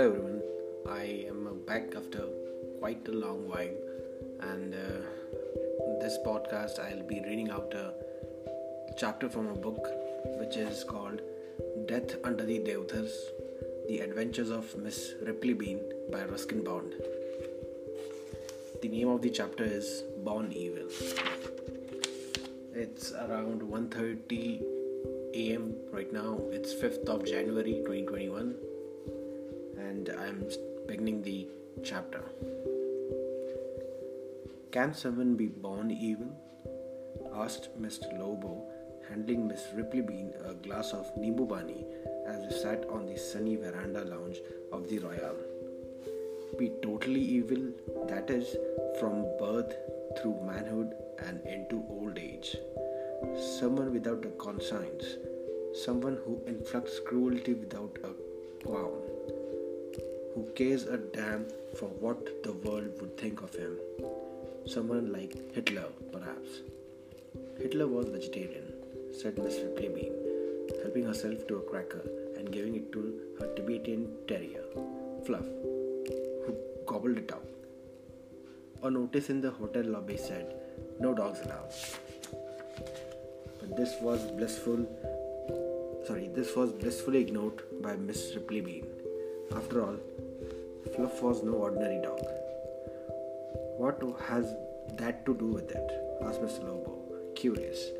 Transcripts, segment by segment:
Hello everyone, I am back after quite a long while, and uh, this podcast I'll be reading out a chapter from a book which is called Death Under the Deodars The Adventures of Miss Ripley Bean by Ruskin Bond. The name of the chapter is Born Evil. It's around 1:30 a.m. right now. It's 5th of January 2021 and I'm beginning the chapter. Can someone be born evil? asked Mr. Lobo, handing Miss Ripley Bean a glass of Nimbu Pani as they sat on the sunny veranda lounge of the Royal. Be totally evil, that is, from birth through manhood and into old age. Someone without a conscience, someone who inflicts cruelty without a qualm who cares a damn for what the world would think of him. Someone like Hitler, perhaps. Hitler was vegetarian, said Miss Ripley Bean, helping herself to a cracker and giving it to her Tibetan terrier, Fluff, who gobbled it up. A notice in the hotel lobby said, No dogs allowed. But this was blissful sorry, this was blissfully ignored by Miss Ripley Bean. After all, Fluff was no ordinary dog. What has that to do with it? asked Mr. Lobo, curious,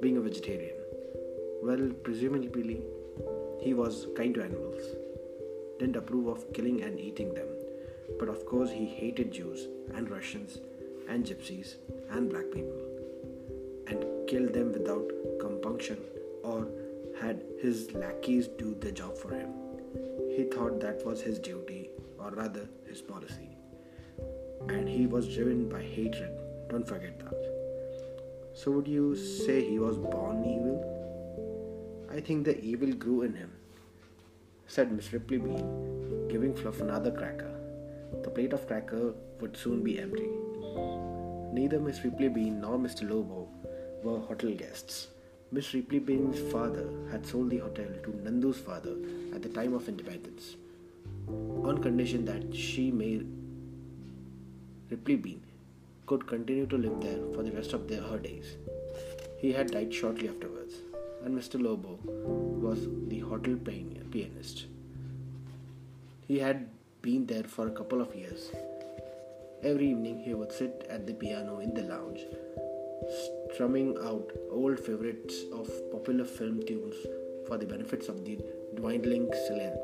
being a vegetarian. Well, presumably, he was kind to animals, didn't approve of killing and eating them, but of course he hated Jews and Russians and gypsies and black people, and killed them without compunction or had his lackeys do the job for him. He thought that was his duty, or rather his policy. And he was driven by hatred, don't forget that. So, would you say he was born evil? I think the evil grew in him, said Miss Ripley Bean, giving Fluff another cracker. The plate of cracker would soon be empty. Neither Miss Ripley Bean nor Mr. Lobo were hotel guests. Miss Ripley Bean's father had sold the hotel to Nandu's father at the time of independence, on condition that she, May Ripley Bean, could continue to live there for the rest of their, her days. He had died shortly afterwards, and Mr. Lobo was the hotel pianist. He had been there for a couple of years. Every evening he would sit at the piano in the lounge strumming out old favorites of popular film tunes for the benefits of the dwindling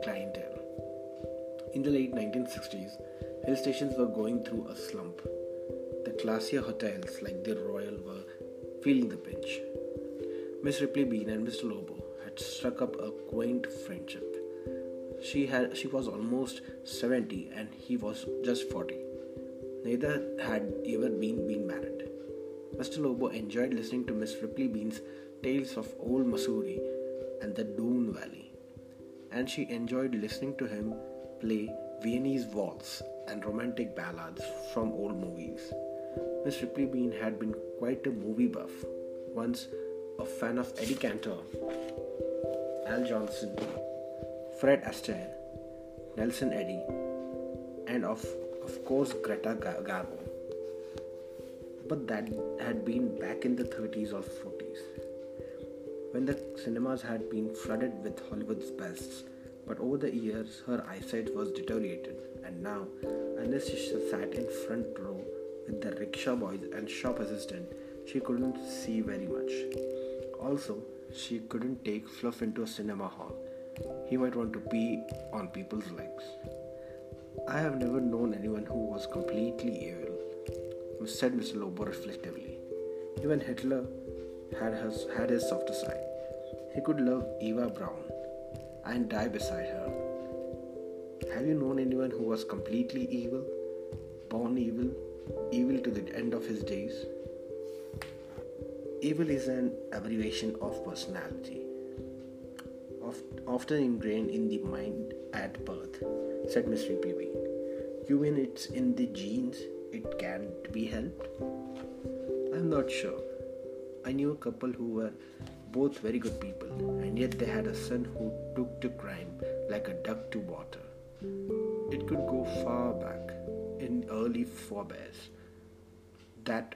clientele. In the late 1960s, hill stations were going through a slump. The classier hotels like the Royal were feeling the pinch. Miss Ripley Bean and Mr. Lobo had struck up a quaint friendship. She had she was almost 70 and he was just 40. Neither had ever been been married. Mr. Lobo enjoyed listening to Miss Ripley Bean's tales of old Mussoorie and the Doon Valley, and she enjoyed listening to him play Viennese waltz and romantic ballads from old movies. Miss Ripley Bean had been quite a movie buff, once a fan of Eddie Cantor, Al Jolson, Fred Astaire, Nelson Eddy, and of, of course Greta Garbo but that had been back in the 30s or 40s, when the cinemas had been flooded with Hollywood's best. But over the years, her eyesight was deteriorated, and now, unless she sat in front row with the rickshaw boys and shop assistant, she couldn't see very much. Also, she couldn't take Fluff into a cinema hall. He might want to pee on people's legs. I have never known anyone who was completely evil said Mr. Lobo reflectively. Even Hitler had his, had his softer side. He could love Eva Braun and die beside her. Have you known anyone who was completely evil, born evil, evil to the end of his days? Evil is an abbreviation of personality, often ingrained in the mind at birth, said Ripley. You mean it's in the genes? It can't be helped? I'm not sure. I knew a couple who were both very good people, and yet they had a son who took to crime like a duck to water. it could go far back in early forebears. That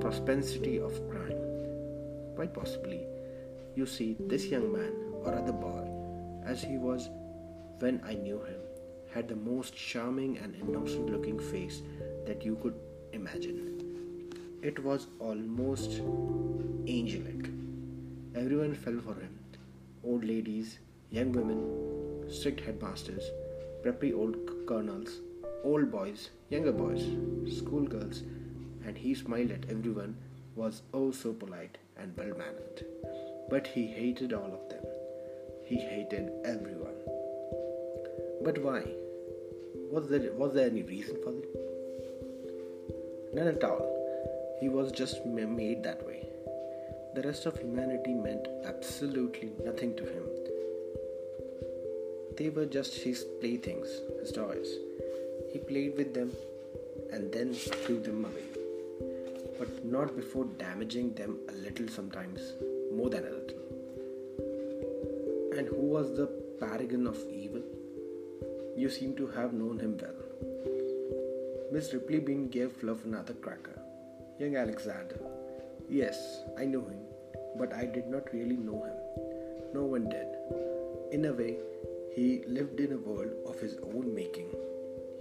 propensity of crime. Quite possibly, you see, this young man, or other boy, as he was when I knew him, had the most charming and innocent looking face that you could imagine. It was almost angelic. Everyone fell for him old ladies, young women, strict headmasters, preppy old colonels, old boys, younger boys, schoolgirls, and he smiled at everyone, was oh so polite and well mannered. But he hated all of them. He hated everyone. But why? Was there, was there any reason for it? None at all. He was just made that way. The rest of humanity meant absolutely nothing to him. They were just his playthings, his toys. He played with them and then threw them away. But not before damaging them a little sometimes, more than a little. And who was the paragon of evil? You seem to have known him well. Miss Ripley Bean gave Fluff another cracker. Young Alexander. Yes, I knew him, but I did not really know him. No one did. In a way, he lived in a world of his own making.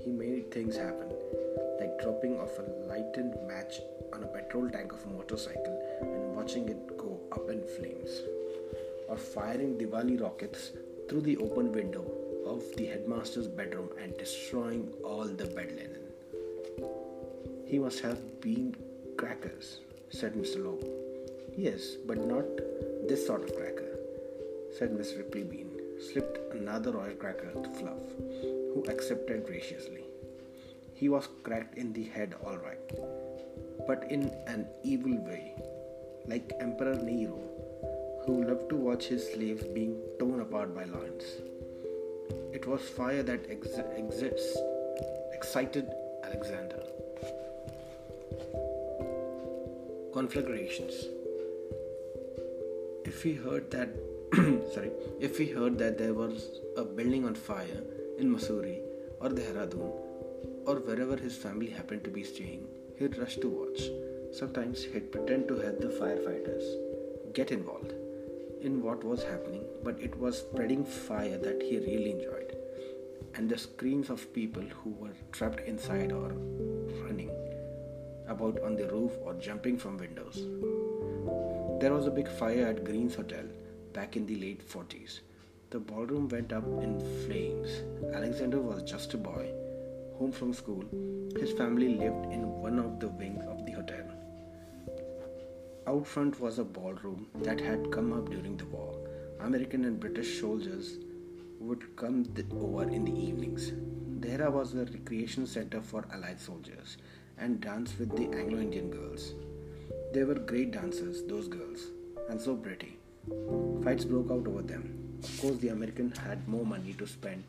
He made things happen, like dropping off a lightened match on a petrol tank of a motorcycle and watching it go up in flames, or firing Diwali rockets through the open window of the headmaster's bedroom and destroying all the bed linen. He must have been crackers, said Mr. Lowe. Yes, but not this sort of cracker, said Miss Ripley Bean slipped another oil cracker to Fluff, who accepted graciously. He was cracked in the head, all right, but in an evil way, like Emperor Nero, who loved to watch his slaves being torn apart by lions. It was fire that ex- exists, excited Alexander. Conflagrations. If he heard that sorry, if he heard that there was a building on fire in Mussoorie or Dehradun or wherever his family happened to be staying, he'd rush to watch. Sometimes he'd pretend to help the firefighters get involved in what was happening, but it was spreading fire that he really enjoyed. And the screams of people who were trapped inside or running about on the roof or jumping from windows. There was a big fire at Green's Hotel back in the late 40s. The ballroom went up in flames. Alexander was just a boy, home from school. His family lived in one of the wings of the hotel. Out front was a ballroom that had come up during the war. American and British soldiers would come over in the evenings. There was a recreation center for Allied soldiers and dance with the Anglo Indian girls. They were great dancers, those girls, and so pretty. Fights broke out over them. Of course, the American had more money to spend,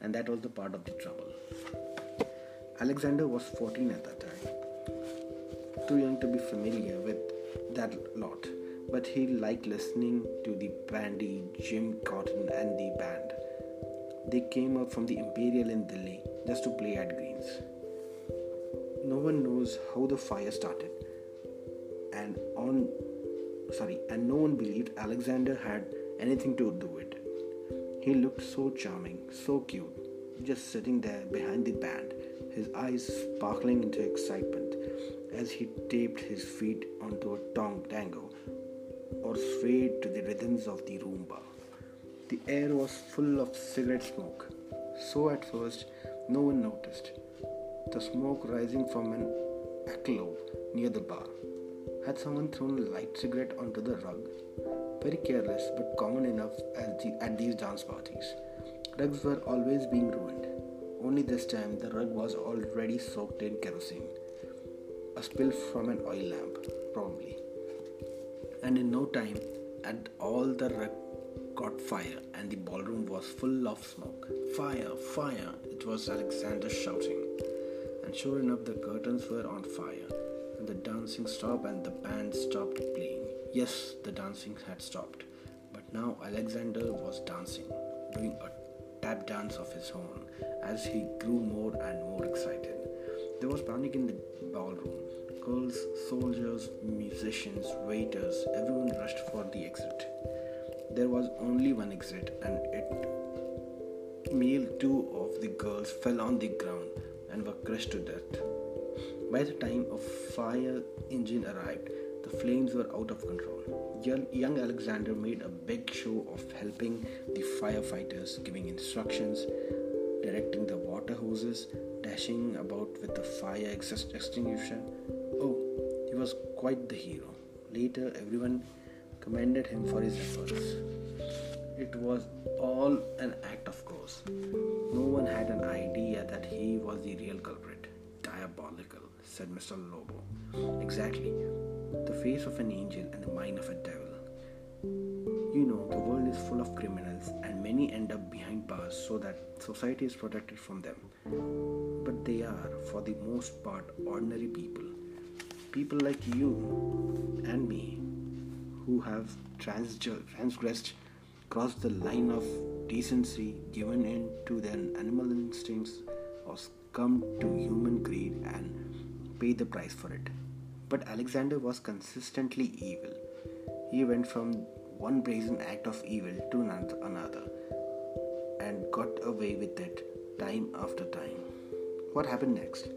and that was the part of the trouble. Alexander was 14 at that time, too young to be familiar with that lot, but he liked listening to the bandy, Jim Cotton, and the band. They came up from the Imperial in Delhi just to play at Greens. No one knows how the fire started, and on sorry, and no one believed Alexander had anything to do with it. He looked so charming, so cute, just sitting there behind the band, his eyes sparkling into excitement as he taped his feet onto a tong tango or swayed to the rhythms of the rumba. The air was full of cigarette smoke, so at first no one noticed. The smoke rising from an alcove near the bar. Had someone thrown a light cigarette onto the rug? Very careless, but common enough the, at these dance parties. Rugs were always being ruined. Only this time the rug was already soaked in kerosene. A spill from an oil lamp, probably. And in no time, at all the rug caught fire and the ballroom was full of smoke. Fire, fire! It was Alexander shouting. And sure enough, the curtains were on fire and the dancing stopped and the band stopped playing. Yes, the dancing had stopped, but now Alexander was dancing, doing a tap dance of his own as he grew more and more excited. There was panic in the ballroom. Girls, soldiers, musicians, waiters, everyone rushed for the exit. There was only one exit, and it male two of the girls fell on the ground and were crushed to death. By the time a fire engine arrived, the flames were out of control. Young Alexander made a big show of helping the firefighters, giving instructions, directing the water hoses, dashing about with the fire extinguisher. Oh, he was quite the hero. Later, everyone commended him for his efforts. It was all an act of course. No one had an idea that he was the real culprit. Diabolical, said Mr. Lobo. Exactly. The face of an angel and the mind of a devil. You know, the world is full of criminals, and many end up behind bars so that society is protected from them. But they are, for the most part, ordinary people. People like you and me, who have transgressed, crossed the line of decency, given in to their animal instincts, or succumbed to human greed and paid the price for it. But Alexander was consistently evil. He went from one brazen act of evil to another and got away with it time after time. What happened next?